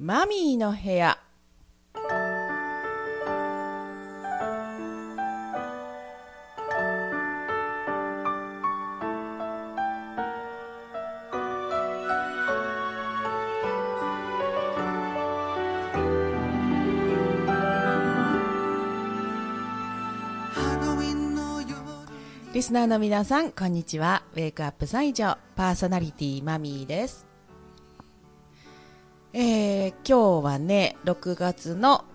マミーの部屋リスナーの皆さん、こんにちは。ウェイクアップ西条パーソナリティマミーです。えー、今日はね、6月の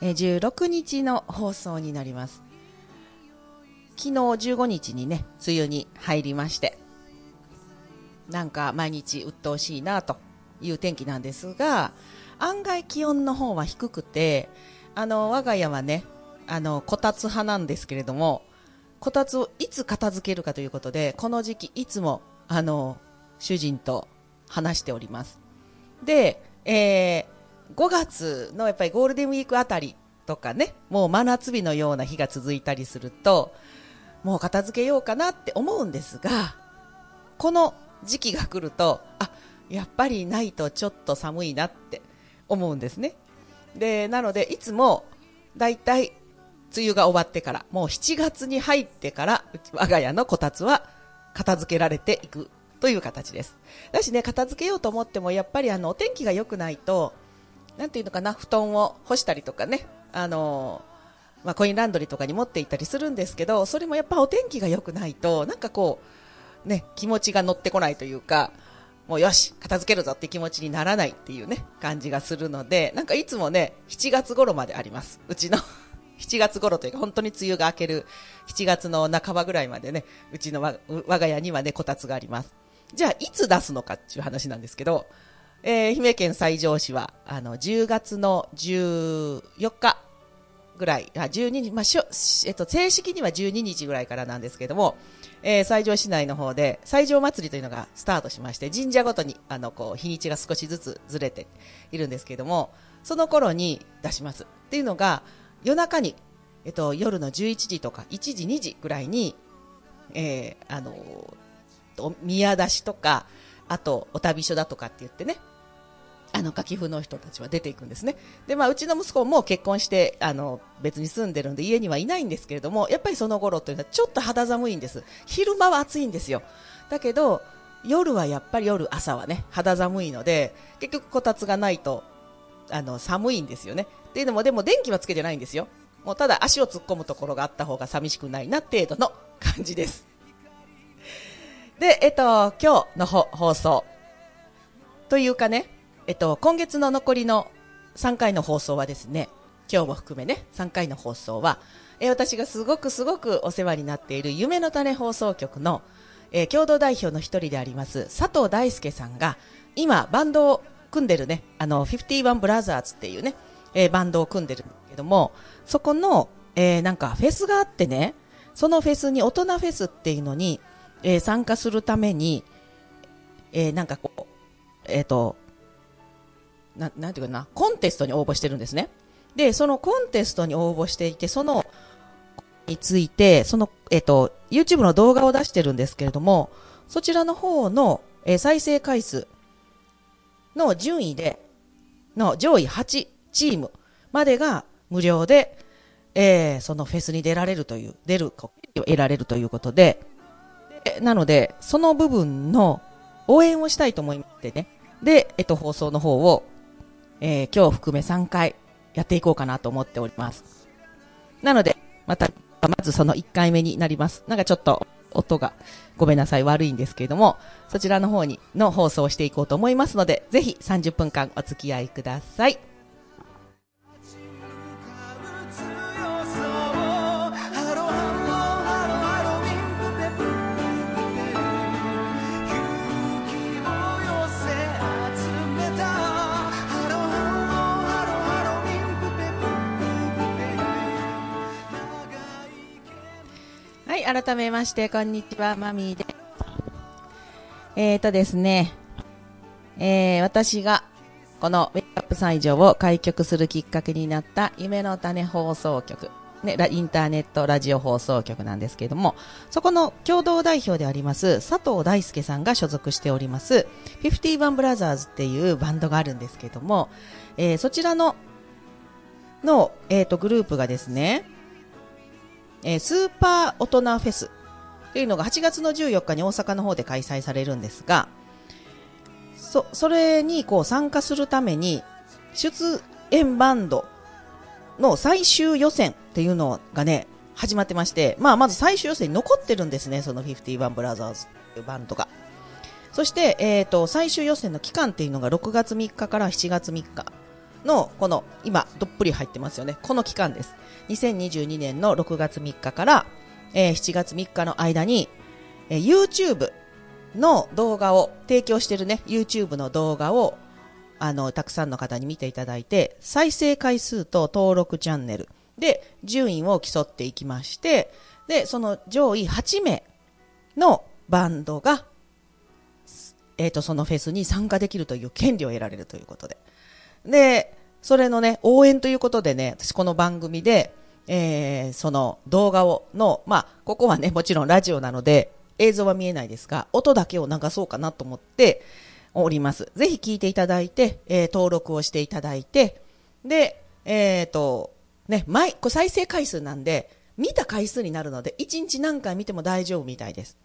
16日の放送になります。昨日15日にね、梅雨に入りまして、なんか毎日鬱陶しいなという天気なんですが、案外気温の方は低くて、あの、我が家はね、あの、こたつ派なんですけれども、こたつをいつ片付けるかということで、この時期いつも、あの、主人と話しております。で、えー5月のやっぱりゴールデンウィークあたりとかね、もう真夏日のような日が続いたりすると、もう片付けようかなって思うんですが、この時期が来ると、あ、やっぱりないとちょっと寒いなって思うんですね。で、なので、いつも、だいたい、梅雨が終わってから、もう7月に入ってから、我が家のこたつは片付けられていくという形です。だしね、片付けようと思っても、やっぱりあの、お天気が良くないと、なんていうのかな、布団を干したりとかね、あのまあ、コインランドリーとかに持って行ったりするんですけど、それもやっぱお天気が良くないと、なんかこう、ね、気持ちが乗ってこないというか、もうよし、片付けるぞって気持ちにならないっていうね、感じがするので、なんかいつもね、7月頃まであります。うちの 7月頃というか、本当に梅雨が明ける7月の半ばぐらいまでね、うちの我が家にはね、こたつがあります。じゃあ、いつ出すのかっていう話なんですけど、えー、愛媛県西条市は、あの、10月の14日ぐらい、あ、12日、まあ、しょ、えっと、正式には12日ぐらいからなんですけども、えー、西条市内の方で、西条祭りというのがスタートしまして、神社ごとに、あの、こう、日にちが少しずつずれているんですけども、その頃に出します。っていうのが、夜中に、えっと、夜の11時とか、1時、2時ぐらいに、えー、あの、宮出しとか、あと、お旅所だとかって言ってね、あの、書き風の人たちは出ていくんですね。で、まあ、うちの息子も結婚して、あの、別に住んでるんで家にはいないんですけれども、やっぱりその頃というのはちょっと肌寒いんです。昼間は暑いんですよ。だけど、夜はやっぱり夜、朝はね、肌寒いので、結局こたつがないと、あの、寒いんですよね。っていうのも、でも電気はつけてないんですよ。もうただ足を突っ込むところがあった方が寂しくないな程度の感じです。で、えっと、今日の放送。というかね、えっと、今月の残りの3回の放送はですね、今日も含めね、3回の放送は、え私がすごくすごくお世話になっている夢の種放送局の、え共同代表の一人であります、佐藤大輔さんが、今、バンドを組んでるね、あの、51ブラザーズっていうね、えーバンドを組んでるんですけども、そこの、えーなんかフェスがあってね、そのフェスに、大人フェスっていうのに、えー参加するために、えーなんかこう、えっ、と、ななんていうかな、コンテストに応募してるんですね。で、そのコンテストに応募していて、その、について、その、えっ、と、YouTube の動画を出してるんですけれども、そちらの方の、えー再生回数の順位で、の上位8チームまでが無料で、えーそのフェスに出られるという、出る、得られるということ、でなので、その部分の応援をしたいと思いましてね。で、えっと、放送の方を、えー今日含め3回やっていこうかなと思っております。なので、また、まずその1回目になります。なんかちょっと音がごめんなさい悪いんですけれども、そちらの方にの放送をしていこうと思いますので、ぜひ30分間お付き合いください。改めまして、こんにちは、マミーです。えーとですね、えー私が、このウェイクアップ西条を開局するきっかけになった夢の種放送局ね、インターネットラジオ放送局なんですけれども、そこの共同代表であります佐藤大輔さんが所属しております、51ブラザーズっていうバンドがあるんですけれども、えー、そちらの、の、えっ、ー、と、グループがですね、えー、スーパー大人フェスというのが8月の14日に大阪の方で開催されるんですが、そ、それにこう参加するために、出演バンドの最終予選っていうのがね、始まってまして、まあ、まず最終予選に残ってるんですね、その51ブラザーズっていうバンドが。そして、えっ、ー、と、最終予選の期間っていうのが6月3日から7月3日の、この、今、どっぷり入ってますよね。この期間です。2022年の6月3日から、えー、7月3日の間に、えー、YouTube の動画を、提供してるね、YouTube の動画をあの、たくさんの方に見ていただいて、再生回数と登録チャンネルで順位を競っていきまして、で、その上位8名のバンドが、えっ、ー、と、そのフェスに参加できるという権利を得られるということで。で、それのね、応援ということでね、私この番組で、えー、その動画を、の、まあ、ここはね、もちろんラジオなので、映像は見えないですが、音だけを流そうかなと思って、おります。ぜひ聞いていただいて、えー、登録をしていただいて、で、えっ、ー、と、ね、毎、こ再生回数なんで、見た回数になるので、1日何回見ても大丈夫みたいです。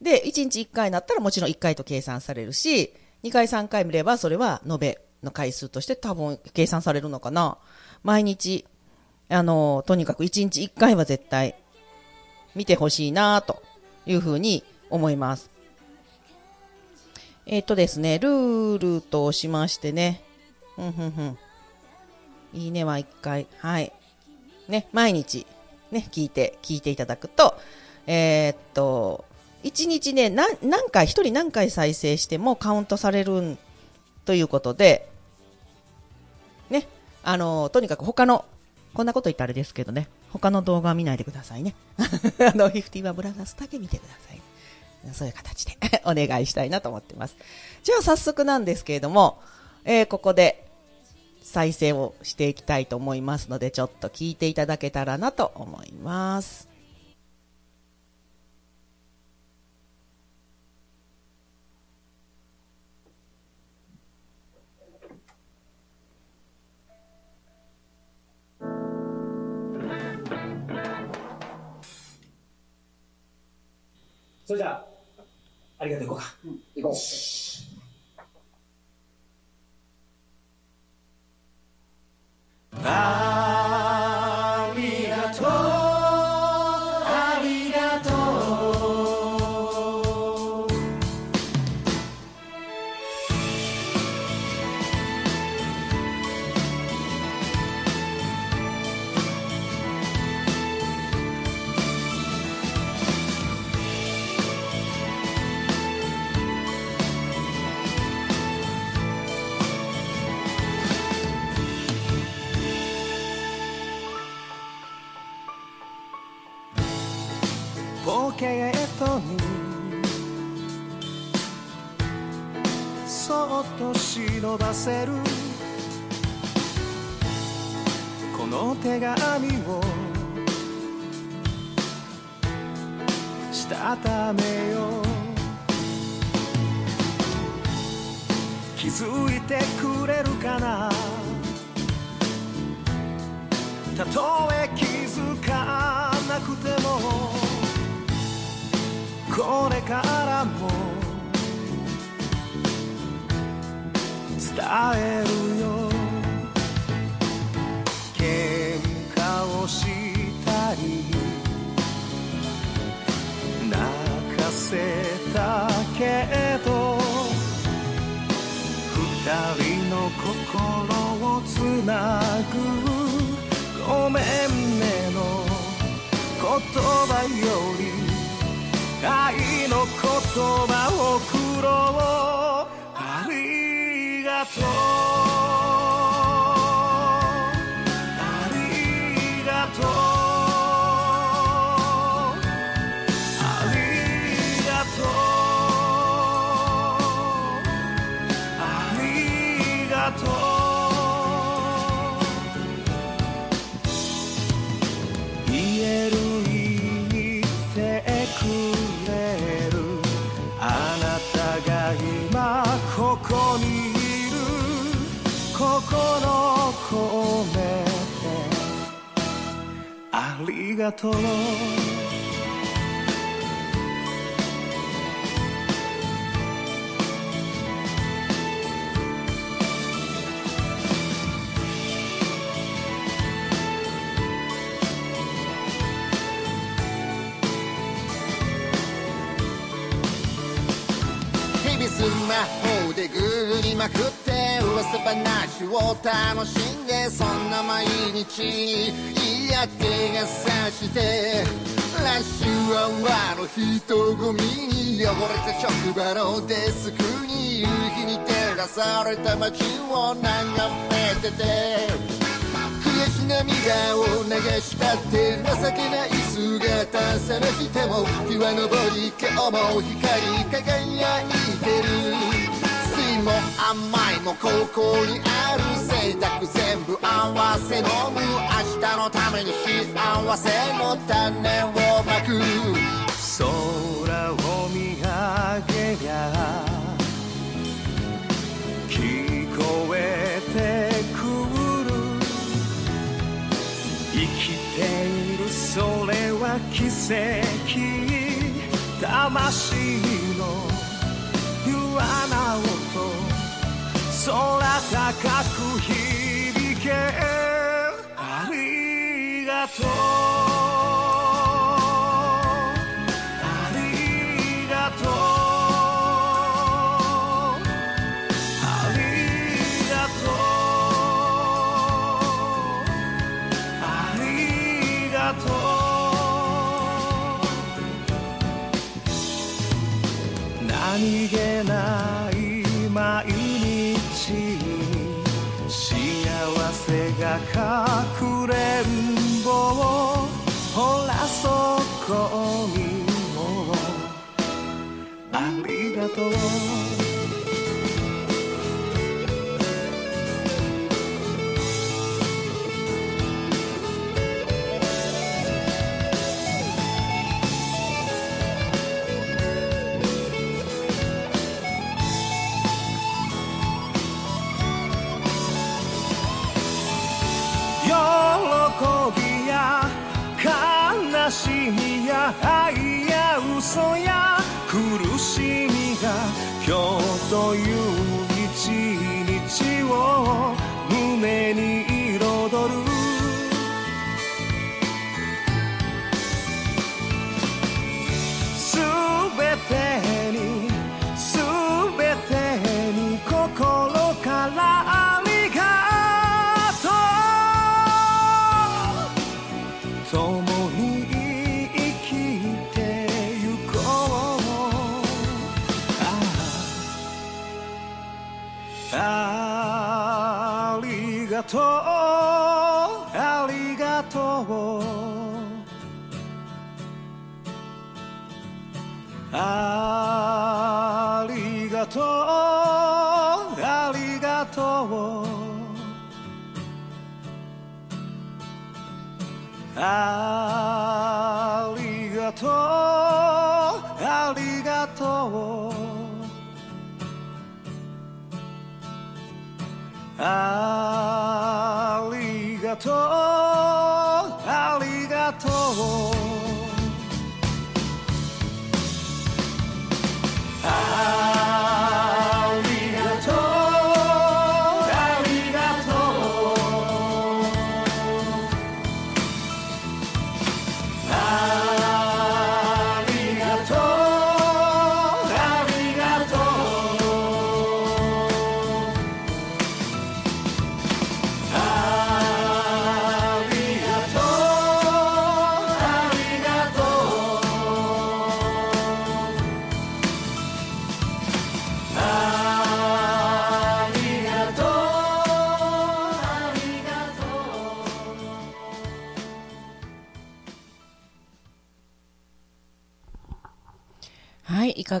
で、1日1回になったらもちろん1回と計算されるし、2回3回見ればそれは延べの回数として多分計算されるのかな。毎日、あの、とにかく1日1回は絶対見てほしいなというふうに思います。えっ、ー、とですね、ルールとしましてね、ふんふんふん。いいねは一回、はい。ね、毎日、ね、聞いて、聞いていただくと、えー、っと、一日ね、何回、一人何回再生してもカウントされるんということで、ね、あの、とにかく他の、こんなこと言ったらあれですけどね、他の動画は見ないでくださいね。あの、51ブラザーズだけ見てください。そういう形で お願いしたいなと思ってます。じゃあ早速なんですけれども、えー、ここで再生をしていきたいと思いますので、ちょっと聞いていただけたらなと思います。それじゃあありがとう、行こうか。うん、行こう。そっと忍ばせる。この手紙をしたためよう。気づいてくれるかな。たとえ気づかなくても。これからもえるよ喧嘩をしたり泣かせたけど二人の心をつなぐごめんねの言葉より愛の言葉がとう。日々スマホでググりまくって噂話を楽しんでそんな毎日。に嫌気がさしてラッシュアワーの人混みに汚れた職場のデスクに夕日に照らされた街を眺めてて悔し涙を流したって情けない姿さなくても日は昇り今日も光り輝いてる。も甘いもここにある選択全部合わせ飲む明日のために幸せの種をまく。空を見上げりゃ聞こえてくる。生きているそれは奇跡。魂く響け。ありがとう。とうありがとうありがとう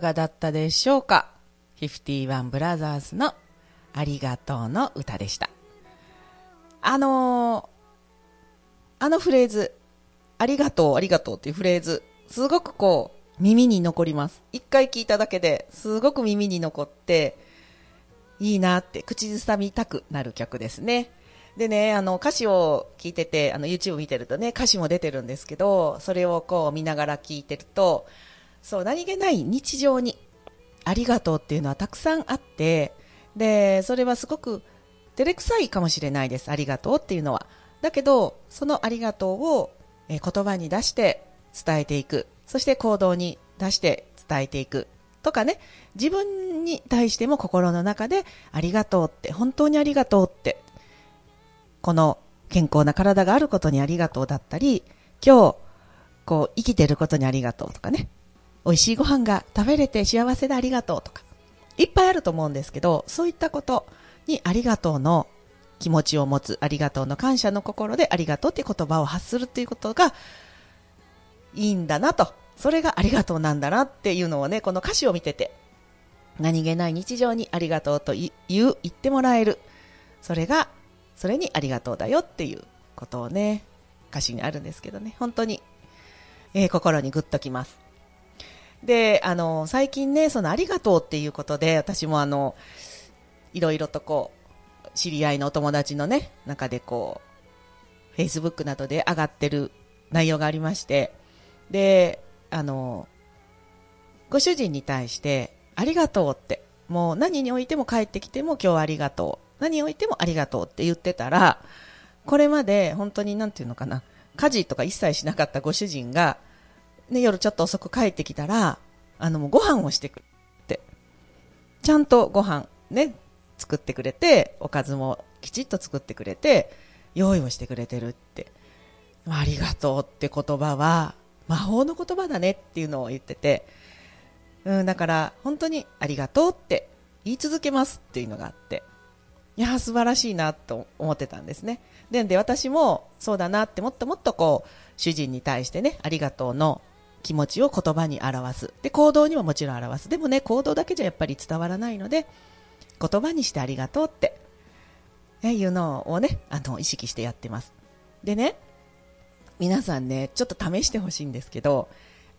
かがだったでしょうか ?51 ブラザーズのありがとうの歌でした。あのーあのフレーズ、ありがとう、ありがとうっていうフレーズ、すごくこう、耳に残ります。一回聞いただけで、すごく耳に残って、いいなって口ずさみたくなる曲ですね。でね、あの歌詞を聞いてて、あの YouTube 見てるとね、歌詞も出てるんですけど、それをこう見ながら聞いてると、そう、何気ない日常にありがとうっていうのはたくさんあって、で、それはすごく照れくさいかもしれないです。ありがとうっていうのは。だけど、そのありがとうを、言葉に出して伝えていく。そして行動に出して伝えていく。とかね、自分に対しても心の中でありがとうって、本当にありがとうって、この健康な体があることにありがとうだったり、今日、こう、生きてることにありがとうとかね、美味しいご飯が食べれて幸せでありがとうとか、いっぱいあると思うんですけど、そういったことにありがとうの気持ちを持つ、ありがとうの感謝の心でありがとうっていう言葉を発するっていうことがいいんだなと。それがありがとうなんだなっていうのをね、この歌詞を見てて、何気ない日常にありがとうと言う、言ってもらえる。それが、それにありがとうだよっていうことをね、歌詞にあるんですけどね、本当に、えー、心にグッときます。で、あの、最近ね、そのありがとうっていうことで、私もあの、いろいろとこう、知り合いのお友達のね、中でこう、Facebook などで上がってる内容がありまして、で、あの、ご主人に対して、ありがとうって、もう何においても帰ってきても今日はありがとう。何においてもありがとうって言ってたら、これまで本当になんていうのかな、家事とか一切しなかったご主人が、ね、夜ちょっと遅く帰ってきたら、あの、もうご飯をしてくれって。ちゃんとご飯ね、作ってくれて、おかずもきちっと作ってくれて、用意をしてくれてるって。ありがとうって言葉は、魔法の言葉だねっていうのを言ってて、うん、だから本当にありがとうって言い続けますっていうのがあって、いや素晴らしいなと思ってたんですね。で、で私もそうだなってもっともっとこう、主人に対してね、ありがとうの気持ちを言葉に表す。で、行動にももちろん表す。でもね、行動だけじゃやっぱり伝わらないので、言葉にしてありがとうって、ね、いうのをね、あの、意識してやってます。でね、皆さんね、ちょっと試してほしいんですけど、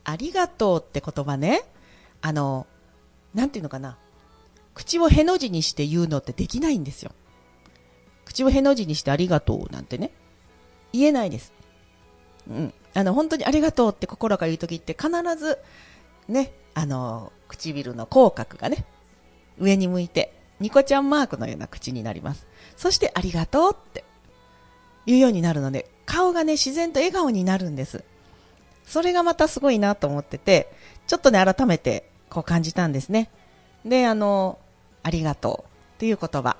ありがとうって言葉ね、あの、なんていうのかな、口をへの字にして言うのってできないんですよ。口をへの字にしてありがとうなんてね、言えないです。うん。あの、本当にありがとうって心から言うときって必ず、ね、あの、唇の口角がね、上に向いて、ニコちゃんマークのような口になります。そしてありがとうって言うようになるので、顔がね、自然と笑顔になるんです。それがまたすごいなと思ってて、ちょっとね、改めてこう感じたんですね。で、あの、ありがとうっていう言葉。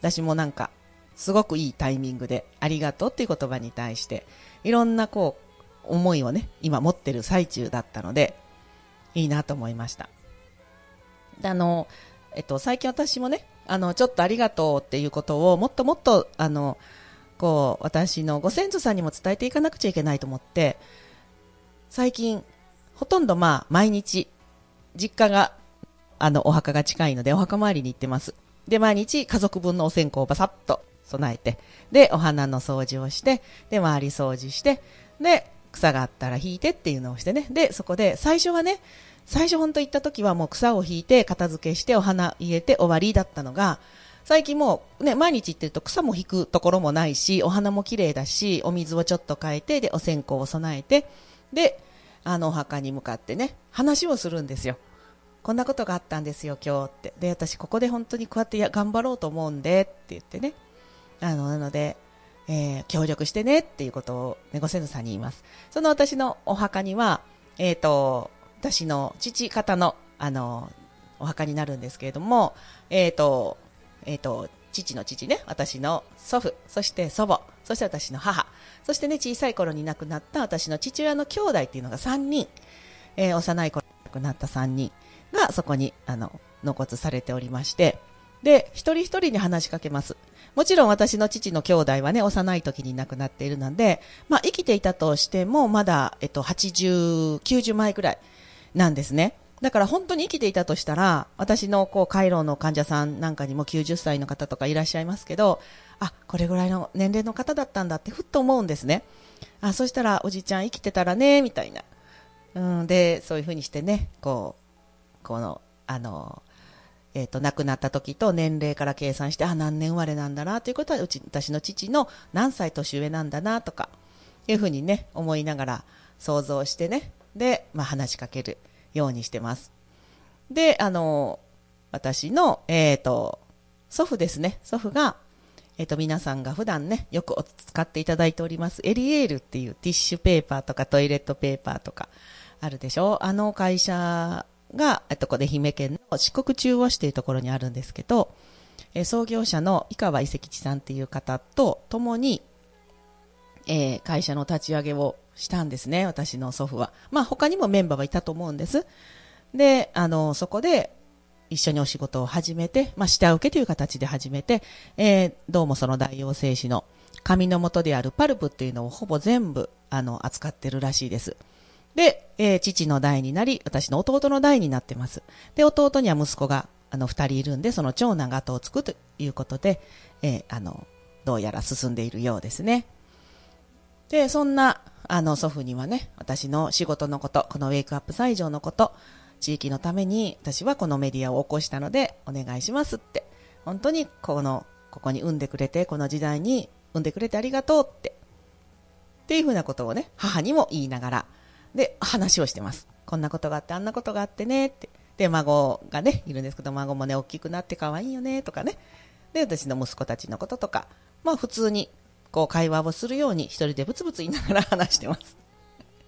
私もなんか、すごくいいタイミングで、ありがとうっていう言葉に対して、いろんなこう、思いをね、今持ってる最中だったので、いいなと思いました。で、あの、えっと、最近私もね、あの、ちょっとありがとうっていうことをもっともっと、あの、こう、私のご先祖さんにも伝えていかなくちゃいけないと思って、最近、ほとんどまあ、毎日、実家が、あの、お墓が近いので、お墓参りに行ってます。で、毎日家族分のお線香をバサッと備えて、で、お花の掃除をして、で、周り掃除して、で、草があったら引いてっていうのをしてね。で、そこで、最初はね、最初本当行った時はもう草を引いて、片付けして、お花入れて終わりだったのが、最近もうね、毎日行ってると草も引くところもないし、お花も綺麗だし、お水をちょっと変えて、で、お線香を備えて、で、あのお墓に向かってね、話をするんですよ。こんなことがあったんですよ、今日って。で、私ここで本当にこうやってや頑張ろうと思うんで、って言ってね。あの、なので、えー、協力してねっていうことを、ね、ご先祖さんに言います。その私のお墓には、えっ、ー、と、私の父方の、あの、お墓になるんですけれども、えっ、ー、と、えっ、と、父の父ね、私の祖父、そして祖母、そして私の母、そしてね、小さい頃に亡くなった私の父親の兄弟っていうのが3人、えー、幼い頃に亡くなった3人がそこに、あの、納骨されておりまして、で、一人一人に話しかけます。もちろん私の父の兄弟はね、幼い時に亡くなっているので、まあ生きていたとしても、まだ、えっと、80、90前ぐらいなんですね。だから本当に生きていたとしたら、私のこう、回路の患者さんなんかにも90歳の方とかいらっしゃいますけど、あ、これぐらいの年齢の方だったんだってふっと思うんですね。あ、そしたらおじいちゃん生きてたらね、みたいな。うん、で、そういうふうにしてね、こう、この、あの、えっ、と、亡くなった時と年齢から計算して、あ、何年生まれなんだな、ということは、うち、私の父の何歳年上なんだな、とか、いうふうにね、思いながら想像してね、で、まあ、話しかけるようにしてます。で、あの、私の、えっ、と、祖父ですね、祖父が、えっ、と、皆さんが普段ね、よく使っていただいております、エリエールっていうティッシュペーパーとかトイレットペーパーとかあるでしょ？あの会社が、えっと、これ愛媛県の四国中央市というところにあるんですけど、え創業者の井川伊勢吉さんっていう方と共に、えー会社の立ち上げをしたんですね、私の祖父は。まあ他にもメンバーはいたと思うんです。で、あの、そこで一緒にお仕事を始めて、まあ下請けという形で始めて、えーどうもその大王製紙の紙の元であるパルプっていうのをほぼ全部、あの、扱ってるらしいです。で、えー父の代になり、私の弟の代になってます。で、弟には息子が、あの、二人いるんで、その長男が後を継ぐということで、えーあの、どうやら進んでいるようですね。で、そんな、あの、祖父にはね、私の仕事のこと、このウェイクアップ西条のこと、地域のために、私はこのメディアを起こしたので、お願いしますって、本当に、この、ここに産んでくれて、この時代に産んでくれてありがとうって、っていうふうなことをね、母にも言いながら、で、話をしてます。こんなことがあって、あんなことがあってね、って。で、孫がね、いるんですけど、孫もね、大きくなって可愛いよね、とかね。で、私の息子たちのこととか、まあ普通に、こう会話をするように一人でブツブツ言いながら話してます。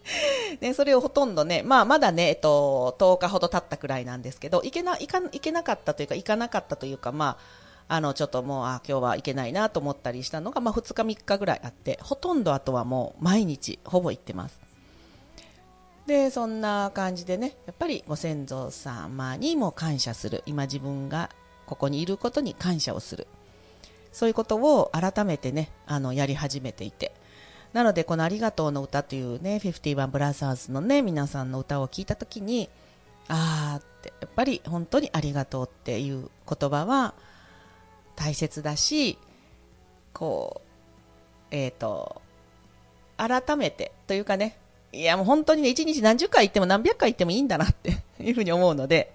で、それをほとんどね、まあまだね、えっと、10日ほど経ったくらいなんですけど、行けな、行か、行けなかったというか、行かなかったというか、まあ、あの、ちょっともう、あ、今日は行けないなと思ったりしたのが、まあ2日3日ぐらいあって、ほとんどあとはもう毎日、ほぼ行ってます。でそんな感じでねやっぱりご先祖様にも感謝する。今自分がここにいることに感謝をする。そういうことを改めてねあのやり始めていて。なのでこの「ありがとうの歌」というね51ブラザーズのね皆さんの歌を聞いた時にあーってやっぱり本当にありがとうっていう言葉は大切だしこうえっ、と改めてというかねいやもう本当にね、一日何十回行っても何百回行ってもいいんだなっていうふうに思うので、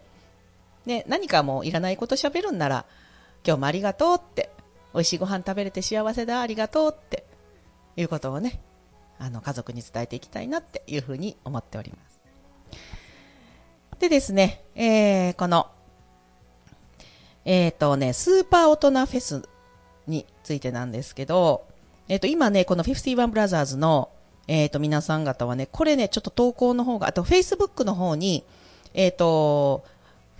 ね、何かもういらないこと喋るんなら、今日もありがとうって、美味しいご飯食べれて幸せだ、ありがとうっていうことをね、あの家族に伝えていきたいなっていうふうに思っております。でですね、えー、この、えっ、とね、スーパー大人フェスについてなんですけど、えっ、と、今ね、この51ブラザーズのえっ、と、皆さん方はね、これね、ちょっと投稿の方が、あと、Facebook の方に、えっ、と、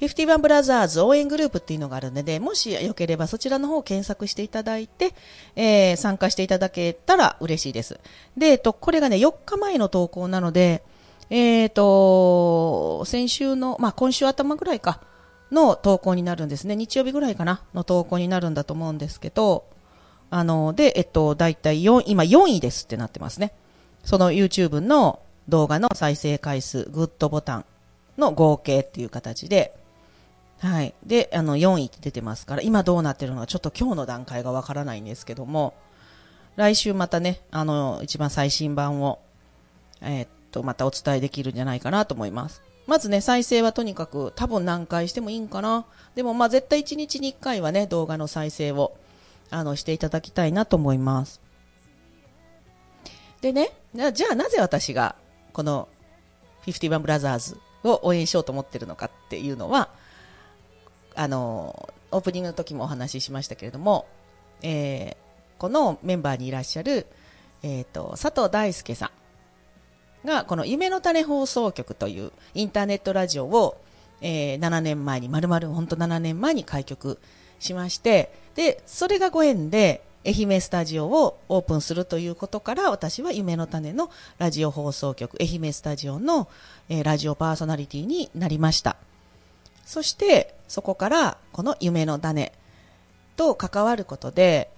51ブラザーズ応援グループっていうのがあるので、もしよければそちらの方を検索していただいて、えー参加していただけたら嬉しいです。で、えっと、これがね、4日前の投稿なので、えっ、と、先週の、まあ、今週頭ぐらいか、の投稿になるんですね。日曜日ぐらいかな、の投稿になるんだと思うんですけど、あの、で、えっと、だいたい4、今4位ですってなってますね。その YouTube の動画の再生回数、グッドボタンの合計っていう形で、はい。で、あの、4位って出てますから、今どうなってるのか、ちょっと今日の段階がわからないんですけども、来週またね、あの、一番最新版を、えーっと、またお伝えできるんじゃないかなと思います。まずね、再生はとにかく多分何回してもいいんかな。でもまあ絶対1日に1回はね、動画の再生を、あの、していただきたいなと思います。でね、じゃあなぜ私がこの51ブラザーズを応援しようと思ってるのかっていうのは、あの、オープニングの時もお話ししましたけれども、えーこのメンバーにいらっしゃる、えっ、と、佐藤大輔さんが、この夢の種放送局というインターネットラジオを、えー7年前に、まるまる本当7年前に開局しまして、で、それがご縁で、愛媛スタジオをオープンするということから、私は夢の種のラジオ放送局、愛媛スタジオの、えーラジオパーソナリティになりました。そして、そこから、この夢の種と関わることで、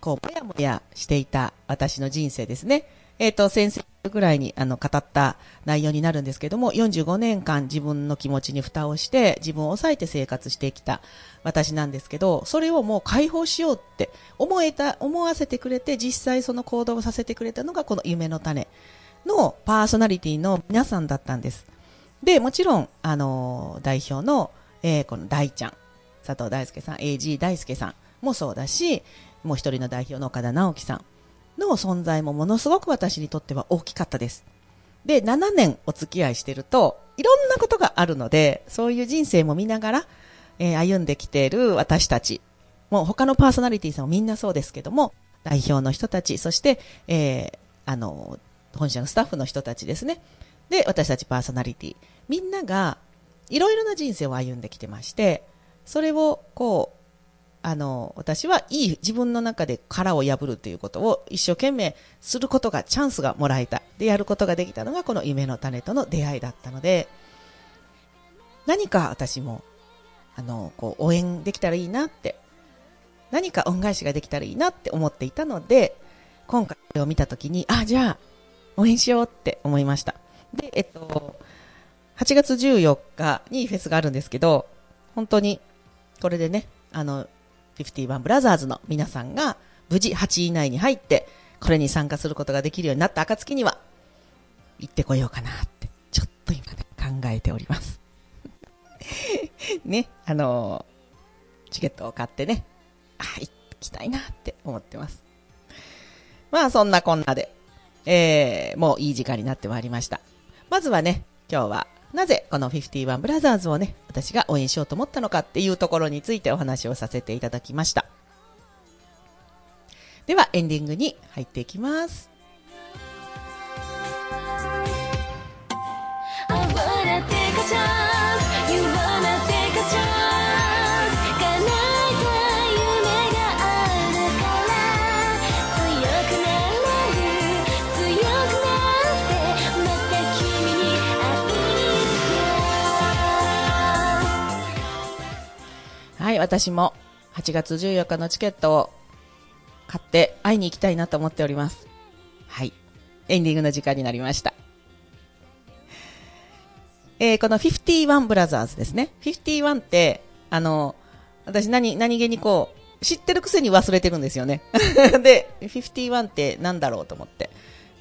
こう、もやもやしていた私の人生ですね。えっ、と、先生ぐらいにあの語った内容になるんですけども、45年間自分の気持ちに蓋をして、自分を抑えて生活してきた私なんですけど、それをもう解放しようって思えた、思わせてくれて、実際その行動をさせてくれたのがこの夢の種のパーソナリティの皆さんだったんです。で、もちろん、あの代表の、えーこの大ちゃん佐藤大輔さん、AG 大輔さんもそうだし、もう一人の代表の岡田直樹さんの存在もものすごく私にとっては大きかったです。で、7年お付き合いしてると、いろんなことがあるので、そういう人生も見ながら、えー歩んできている私たち、もう他のパーソナリティさんもみんなそうですけども、代表の人たち、そして、えーあの、本社のスタッフの人たちですね。で、私たちパーソナリティ。みんなが、いろいろな人生を歩んできてまして、それを、こう、あの、私はいい自分の中で殻を破るということを一生懸命することが、チャンスがもらえた。で、やることができたのがこの夢の種との出会いだったので、何か私も、あの、こう、応援できたらいいなって、何か恩返しができたらいいなって思っていたので、今回を見たときに、あ、じゃあ、応援しようって思いました。で、えっと、8月14日にフェスがあるんですけど、本当に、これでね、あの、51ブラザーズの皆さんが無事8位以内に入って、これに参加することができるようになった暁には、行ってこようかなって、ちょっと今ね、考えております。ね、あのチケットを買ってね、あ、行きたいなって思ってます。まあ、そんなこんなで、えー、もういい時間になってまいりました。まずはね、今日は、なぜこの51ブラザーズをね、私が応援しようと思ったのかっていうところについてお話をさせていただきました。では、エンディングに入っていきます。私も8月14日のチケットを買って会いに行きたいなと思っております。はい。エンディングの時間になりました。えー、この51ブラザーズですね。51って、あの、私何、何気にこう、知ってるくせに忘れてるんですよね。で、51ってなんだろうと思って。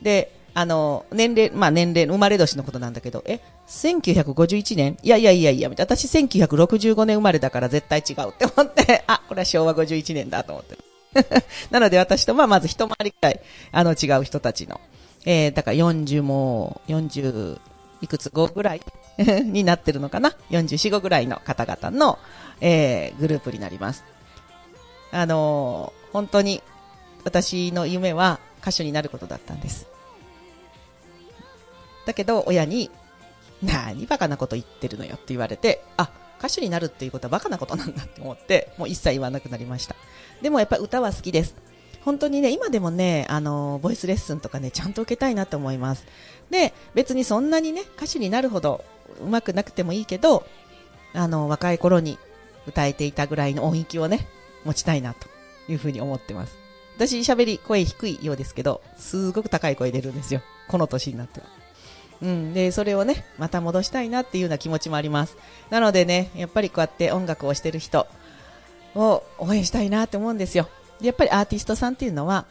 で、あの、年齢、まあ年齢、生まれ年のことなんだけど、え、1951年？いやいやいやいや、みたいな私1965年生まれだから絶対違うって思って、あ、これは昭和51年だと思って。なので私とまあまず一回りくらい、あの違う人たちの、えー、だから40も、40いくつ5ぐらい？になってるのかな ?44、5ぐらいの方々の、えー、グループになります。あのー本当に私の夢は歌手になることだったんです。だけど親に、何バカなこと言ってるのよって言われて、あ、歌手になるっていうことはバカなことなんだって思って、もう一切言わなくなりました。でもやっぱ歌は好きです。本当にね、今でもね、あの、ボイスレッスンとかね、ちゃんと受けたいなと思います。で、別にそんなにね、歌手になるほど上手くなくてもいいけど、あの、若い頃に歌えていたぐらいの音域をね、持ちたいなというふうに思ってます。私、喋り、声低いようですけど、すごく高い声出るんですよ。この年になっては。うん。で、それをね、また戻したいなっていうような気持ちもあります。なのでね、やっぱりこうやって音楽をしてる人を応援したいなって思うんですよ。でやっぱりアーティストさんっていうのは、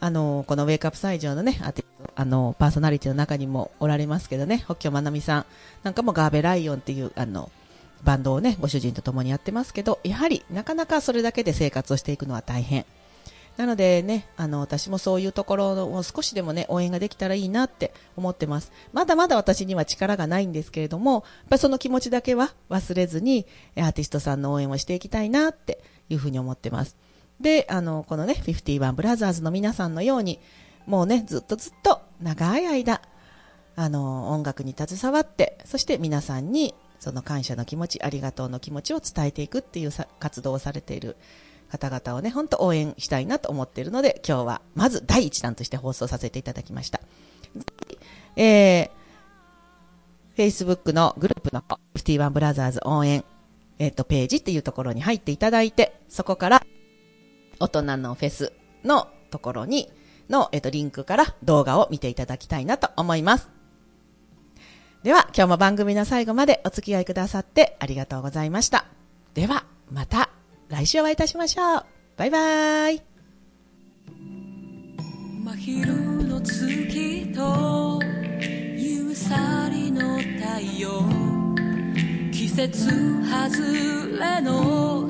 あの、このウェイクアップ斎場のね、アーティスト、あの、パーソナリティの中にもおられますけどね、北京まなみさんなんかもガーベライオンっていう、あの、バンドをね、ご主人と共にやってますけど、やはりなかなかそれだけで生活をしていくのは大変。なのでね、あの、私もそういうところを少しでもね、応援ができたらいいなって思ってます。まだまだ私には力がないんですけれども、やっぱその気持ちだけは忘れずに、アーティストさんの応援をしていきたいなっていうふうに思ってます。で、あの、このね、51ブラザーズの皆さんのように、もうね、ずっとずっと長い間、あの、音楽に携わって、そして皆さんに、その感謝の気持ち、ありがとうの気持ちを伝えていくっていう活動をされている方々をね、本当応援したいなと思っているので、今日はまず第一弾として放送させていただきました。えー、Facebook のグループの51ブラザーズ応援、えっ、と、ページっていうところに入っていただいて、そこから、大人のフェスのところに、の、えっ、と、リンクから動画を見ていただきたいなと思います。では、今日も番組の最後までお付き合いくださってありがとうございました。では、また来週お会いいたしましょう。バイバイ。真昼の月と夕りの太陽季節外れの